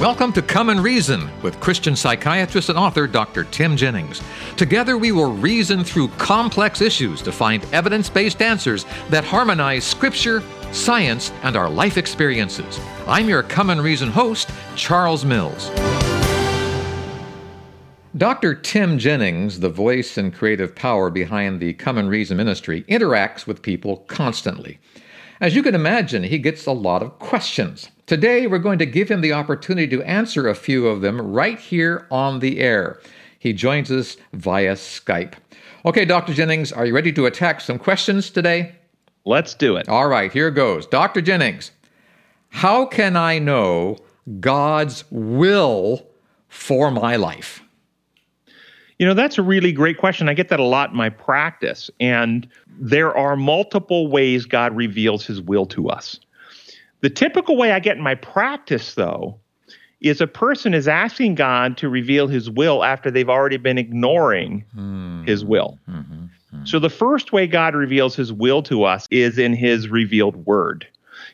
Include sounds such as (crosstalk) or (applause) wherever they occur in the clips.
Welcome to Come and Reason with Christian psychiatrist and author Dr. Tim Jennings. Together, we will reason through complex issues to find evidence based answers that harmonize Scripture, science, and our life experiences. I'm your Come and Reason host, Charles Mills. Dr. Tim Jennings, the voice and creative power behind the Come and Reason ministry, interacts with people constantly. As you can imagine, he gets a lot of questions. Today, we're going to give him the opportunity to answer a few of them right here on the air. He joins us via Skype. Okay, Dr. Jennings, are you ready to attack some questions today? Let's do it. All right, here goes. Dr. Jennings, how can I know God's will for my life? You know, that's a really great question. I get that a lot in my practice. And there are multiple ways God reveals his will to us. The typical way I get in my practice, though, is a person is asking God to reveal his will after they've already been ignoring mm-hmm. his will. Mm-hmm. Mm-hmm. So the first way God reveals his will to us is in his revealed word.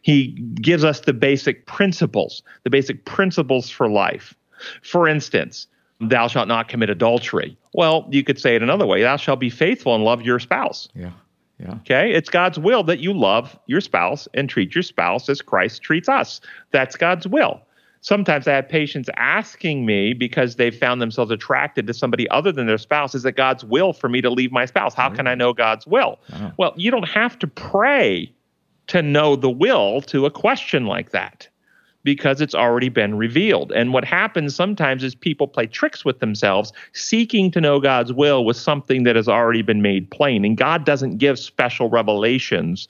He gives us the basic principles, the basic principles for life. For instance, thou shalt not commit adultery. Well, you could say it another way thou shalt be faithful and love your spouse. Yeah. Yeah. Okay. It's God's will that you love your spouse and treat your spouse as Christ treats us. That's God's will. Sometimes I have patients asking me because they've found themselves attracted to somebody other than their spouse. Is it God's will for me to leave my spouse? How can I know God's will? Well, you don't have to pray to know the will to a question like that because it's already been revealed. And what happens sometimes is people play tricks with themselves, seeking to know God's will with something that has already been made plain. And God doesn't give special revelations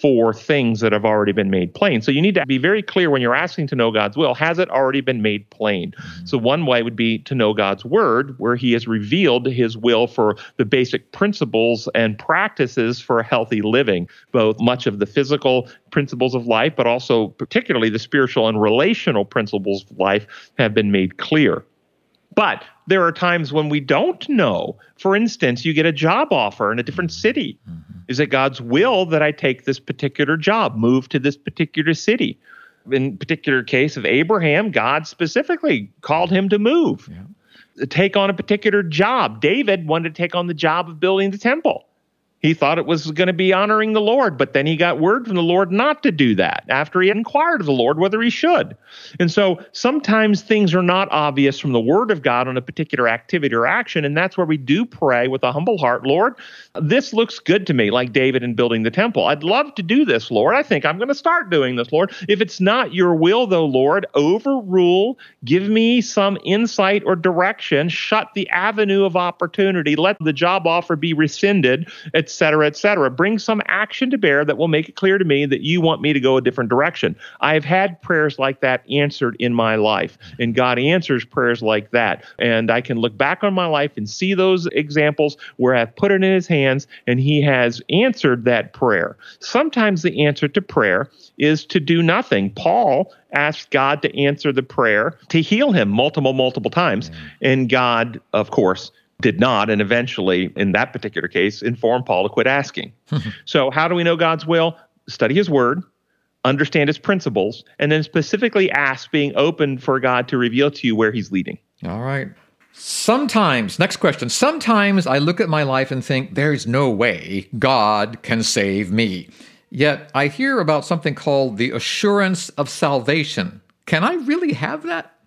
for things that have already been made plain. So you need to be very clear when you're asking to know God's will. Has it already been made plain? Mm-hmm. So one way would be to know God's word, where He has revealed His will for the basic principles and practices for healthy living, both much of the physical principles of life, but also particularly the spiritual and relational principles of life have been made clear. But there are times when we don't know. For instance, you get a job offer in a different city. Mm-hmm. Is it God's will that I take this particular job, move to this particular city? In particular case of Abraham, God specifically called him to move, yeah. take on a particular job. David wanted to take on the job of building the temple he thought it was going to be honoring the Lord, but then he got word from the Lord not to do that after he had inquired of the Lord whether he should. And so sometimes things are not obvious from the word of God on a particular activity or action. And that's where we do pray with a humble heart Lord, this looks good to me, like David in building the temple. I'd love to do this, Lord. I think I'm going to start doing this, Lord. If it's not your will, though, Lord, overrule, give me some insight or direction, shut the avenue of opportunity, let the job offer be rescinded, et cetera, et cetera. Bring some action to bear that will make it clear to me that you want me to go a different direction. I have had prayers like that answered in my life, and God answers prayers like that. And I can look back on my life and see those examples where I've put it in His hands hands and he has answered that prayer. Sometimes the answer to prayer is to do nothing. Paul asked God to answer the prayer to heal him multiple, multiple times. Mm. And God, of course, did not, and eventually, in that particular case, informed Paul to quit asking. (laughs) so, how do we know God's will? Study his word, understand his principles, and then specifically ask, being open for God to reveal to you where he's leading. All right. Sometimes, next question. Sometimes I look at my life and think, there's no way God can save me. Yet I hear about something called the assurance of salvation. Can I really have that?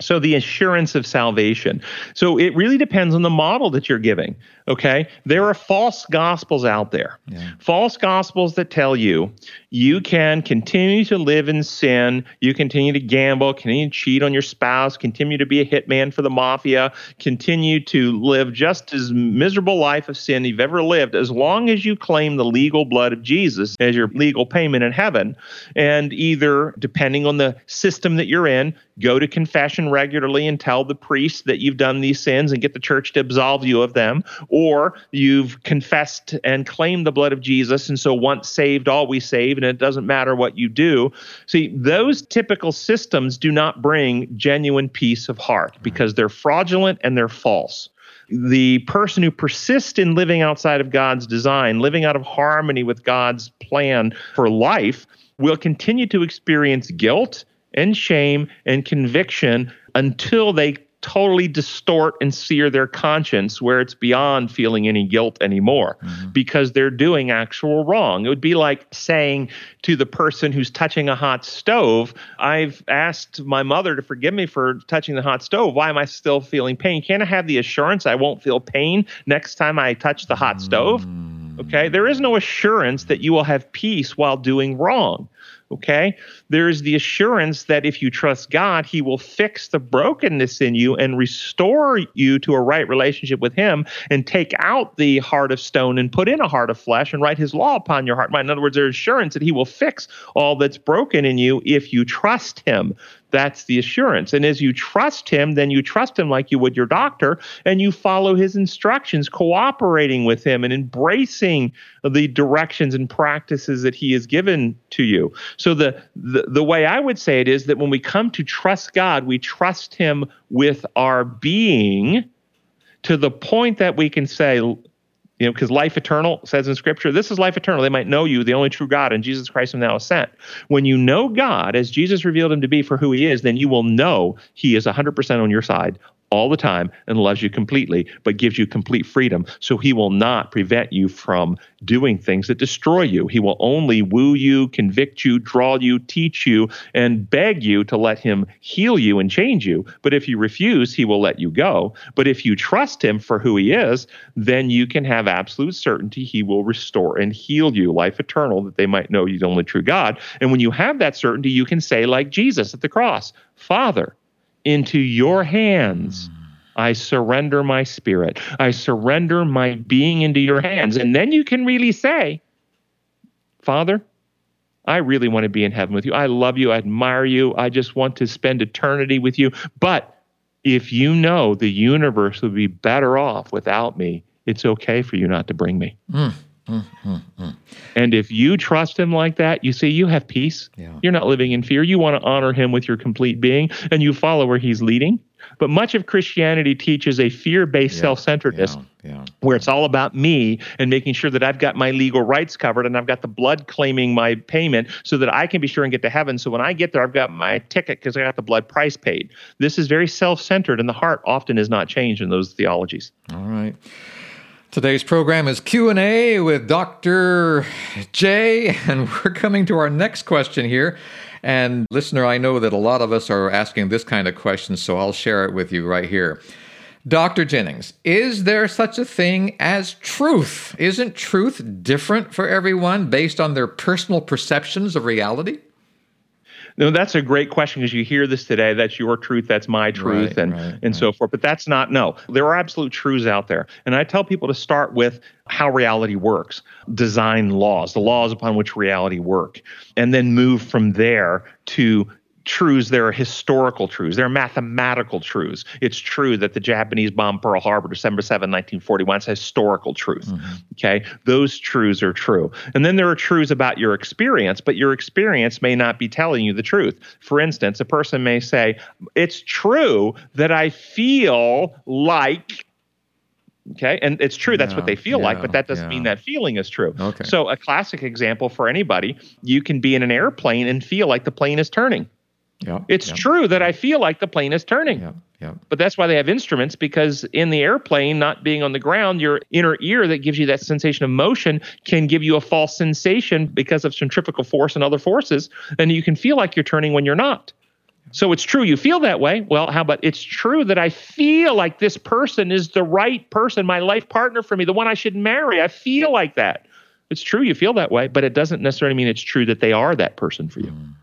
So, the assurance of salvation. So, it really depends on the model that you're giving. Okay. There are false gospels out there, yeah. false gospels that tell you you can continue to live in sin, you continue to gamble, continue to cheat on your spouse, continue to be a hitman for the mafia, continue to live just as miserable life of sin you've ever lived, as long as you claim the legal blood of Jesus as your legal payment in heaven. And either, depending on the system that you're in, go to confession regularly and tell the priest that you've done these sins and get the church to absolve you of them or you've confessed and claimed the blood of Jesus, and so once saved, always saved, and it doesn't matter what you do. See, those typical systems do not bring genuine peace of heart because they're fraudulent and they're false the person who persists in living outside of God's design, living out of harmony with God's plan for life, will continue to experience guilt and shame and conviction until they totally distort and sear their conscience where it's beyond feeling any guilt anymore mm-hmm. because they're doing actual wrong. It would be like saying to the person who's touching a hot stove, I've asked my mother to forgive me for touching the hot stove. Why am I still feeling pain? Can I have the assurance I won't feel pain next time I touch the hot stove? Mm. Okay. There is no assurance that you will have peace while doing wrong. Okay. There's the assurance that if you trust God, He will fix the brokenness in you and restore you to a right relationship with Him and take out the heart of stone and put in a heart of flesh and write His law upon your heart. In other words, there's assurance that He will fix all that's broken in you if you trust Him. That's the assurance. And as you trust him, then you trust him like you would your doctor, and you follow his instructions, cooperating with him and embracing the directions and practices that he has given to you. So the, the, the way I would say it is that when we come to trust God, we trust him with our being to the point that we can say, you know, because life eternal says in scripture, this is life eternal. They might know you, the only true God, and Jesus Christ whom thou hast sent. When you know God as Jesus revealed him to be for who he is, then you will know he is 100% on your side all the time and loves you completely, but gives you complete freedom. So he will not prevent you from doing things that destroy you. He will only woo you, convict you, draw you, teach you, and beg you to let him heal you and change you. But if you refuse, he will let you go. But if you trust him for who he is, then you can have absolute certainty he will restore and heal you, life eternal, that they might know he's the only true God. And when you have that certainty, you can say, like Jesus at the cross, Father, into your hands. Hmm. I surrender my spirit. I surrender my being into your hands. And then you can really say, Father, I really want to be in heaven with you. I love you. I admire you. I just want to spend eternity with you. But if you know the universe would be better off without me, it's okay for you not to bring me. Hmm. Mm. And if you trust him like that, you see, you have peace. Yeah. You're not living in fear. You want to honor him with your complete being, and you follow where he's leading. But much of Christianity teaches a fear based yeah. self centeredness yeah. where it's all about me and making sure that I've got my legal rights covered and I've got the blood claiming my payment so that I can be sure and get to heaven. So when I get there, I've got my ticket because I got the blood price paid. This is very self centered, and the heart often is not changed in those theologies. All right. Today's program is Q&A with Dr. J and (laughs) we're coming to our next question here. And listener, I know that a lot of us are asking this kind of question, so I'll share it with you right here. Dr. Jennings, is there such a thing as truth? Isn't truth different for everyone based on their personal perceptions of reality? No, that's a great question because you hear this today. That's your truth. That's my truth, right, and right, and right. so forth. But that's not no. There are absolute truths out there, and I tell people to start with how reality works, design laws, the laws upon which reality work, and then move from there to truths, there are historical truths, there are mathematical truths. It's true that the Japanese bombed Pearl Harbor December 7, 1941. It's a historical truth. Mm-hmm. Okay. Those truths are true. And then there are truths about your experience, but your experience may not be telling you the truth. For instance, a person may say, It's true that I feel like Okay. And it's true, that's yeah, what they feel yeah, like, but that doesn't yeah. mean that feeling is true. Okay. So, a classic example for anybody you can be in an airplane and feel like the plane is turning. Yeah, it's yeah. true that I feel like the plane is turning. Yeah, yeah. But that's why they have instruments because in the airplane, not being on the ground, your inner ear that gives you that sensation of motion can give you a false sensation because of centrifugal force and other forces, and you can feel like you're turning when you're not. So it's true you feel that way. Well, how about it's true that I feel like this person is the right person, my life partner for me, the one I should marry. I feel like that. It's true you feel that way, but it doesn't necessarily mean it's true that they are that person for you. Mm.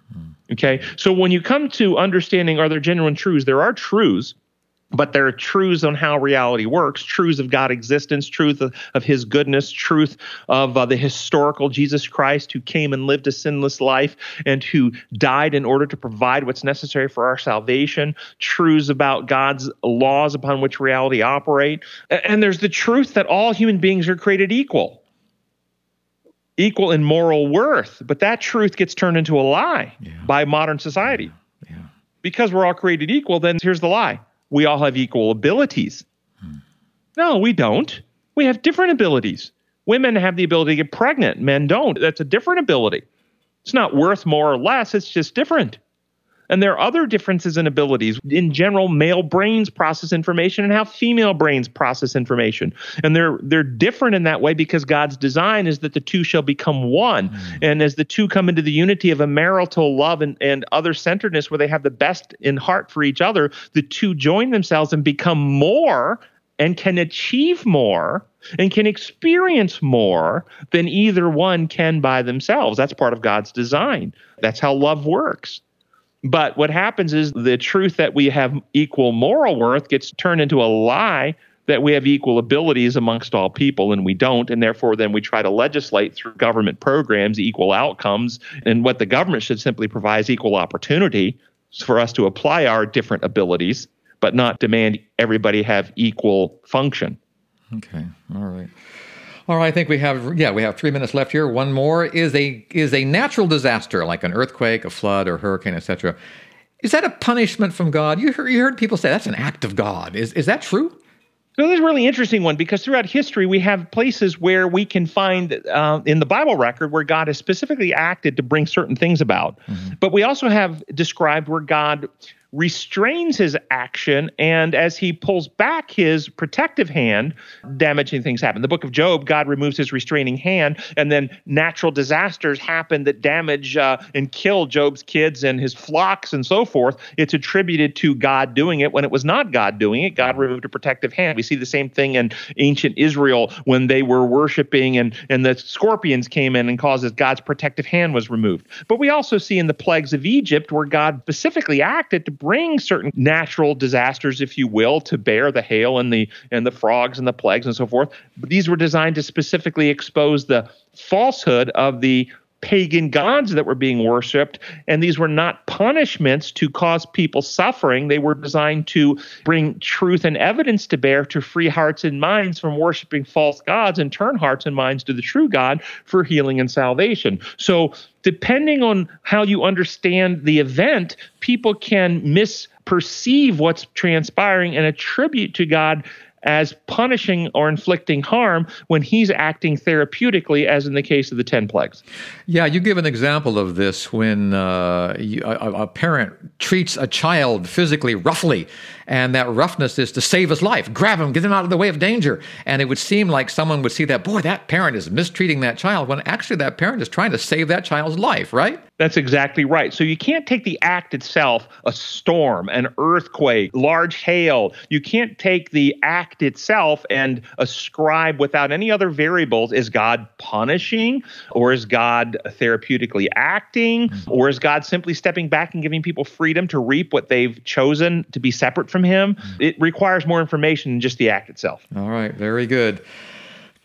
Okay. So when you come to understanding are there genuine truths, there are truths, but there are truths on how reality works, truths of God existence, truth of, of his goodness, truth of uh, the historical Jesus Christ who came and lived a sinless life and who died in order to provide what's necessary for our salvation, truths about God's laws upon which reality operate. And there's the truth that all human beings are created equal equal in moral worth, but that truth gets turned into a lie yeah. by modern society. Yeah. Yeah. Because we're all created equal, then here's the lie we all have equal abilities. Hmm. No, we don't. We have different abilities. Women have the ability to get pregnant, men don't. That's a different ability. It's not worth more or less, it's just different. And there are other differences in abilities. In general, male brains process information and how female brains process information. And they're they're different in that way because God's design is that the two shall become one. Mm. And as the two come into the unity of a marital love and, and other centeredness where they have the best in heart for each other, the two join themselves and become more and can achieve more and can experience more than either one can by themselves. That's part of God's design. That's how love works. But what happens is the truth that we have equal moral worth gets turned into a lie that we have equal abilities amongst all people and we don't. And therefore then we try to legislate through government programs equal outcomes. And what the government should simply provide is equal opportunity for us to apply our different abilities but not demand everybody have equal function. Okay. All right all right, I think we have yeah we have three minutes left here. One more is a is a natural disaster like an earthquake, a flood, or hurricane, etc. Is that a punishment from God? You heard, you heard people say that's an act of God. Is is that true? So this is a really interesting one because throughout history we have places where we can find uh, in the Bible record where God has specifically acted to bring certain things about. Mm-hmm. But we also have described where God restrains his action, and as he pulls back his protective hand, damaging things happen. The book of Job, God removes his restraining hand, and then natural disasters happen that damage uh, and kill Job's kids and his flocks and so forth. It's attributed to God doing it when it was not God doing it. God removed a protective hand. We see the same thing in ancient Israel when they were worshiping and, and the scorpions came in and causes God's protective hand was removed. But we also see in the plagues of Egypt where God specifically acted to bring certain natural disasters, if you will, to bear the hail and the and the frogs and the plagues and so forth. But these were designed to specifically expose the falsehood of the pagan gods that were being worshipped. And these were not punishments to cause people suffering. They were designed to bring truth and evidence to bear to free hearts and minds from worshiping false gods and turn hearts and minds to the true God for healing and salvation. So, depending on how you understand the event, people can misperceive what's transpiring and attribute to God as punishing or inflicting harm when he's acting therapeutically, as in the case of the 10 plagues. Yeah, you give an example of this when uh, you, a, a parent treats a child physically roughly and that roughness is to save his life. Grab him, get him out of the way of danger. And it would seem like someone would see that, boy, that parent is mistreating that child, when actually that parent is trying to save that child's life, right? That's exactly right. So you can't take the act itself, a storm, an earthquake, large hail. You can't take the act itself and ascribe without any other variables is God punishing or is God therapeutically acting or is God simply stepping back and giving people freedom to reap what they've chosen to be separate from him. It requires more information than just the act itself. All right, very good.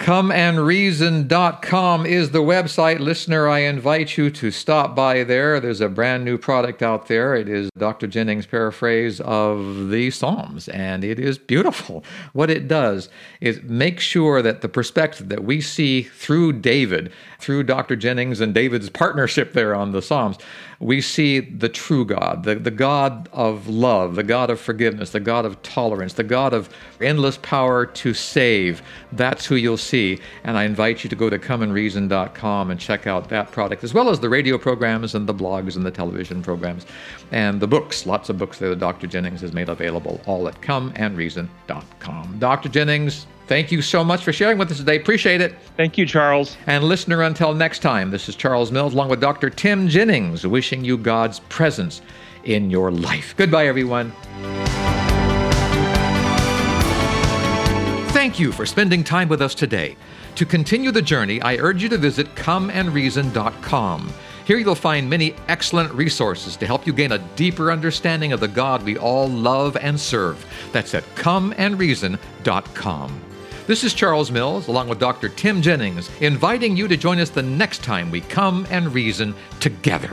ComeAndReason.com is the website. Listener, I invite you to stop by there. There's a brand new product out there. It is Dr. Jennings' paraphrase of the Psalms, and it is beautiful. What it does is make sure that the perspective that we see through David, through Dr. Jennings and David's partnership there on the Psalms, we see the true God, the, the God of love, the God of forgiveness, the God of tolerance, the God of endless power to save. That's who you'll see. And I invite you to go to comeandreason.com and check out that product, as well as the radio programs and the blogs and the television programs and the books. Lots of books there that Dr. Jennings has made available, all at comeandreason.com. Dr. Jennings, Thank you so much for sharing with us today. Appreciate it. Thank you, Charles. And listener, until next time, this is Charles Mills along with Dr. Tim Jennings wishing you God's presence in your life. Goodbye, everyone. Thank you for spending time with us today. To continue the journey, I urge you to visit comeandreason.com. Here you'll find many excellent resources to help you gain a deeper understanding of the God we all love and serve. That's at comeandreason.com. This is Charles Mills, along with Dr. Tim Jennings, inviting you to join us the next time we come and reason together.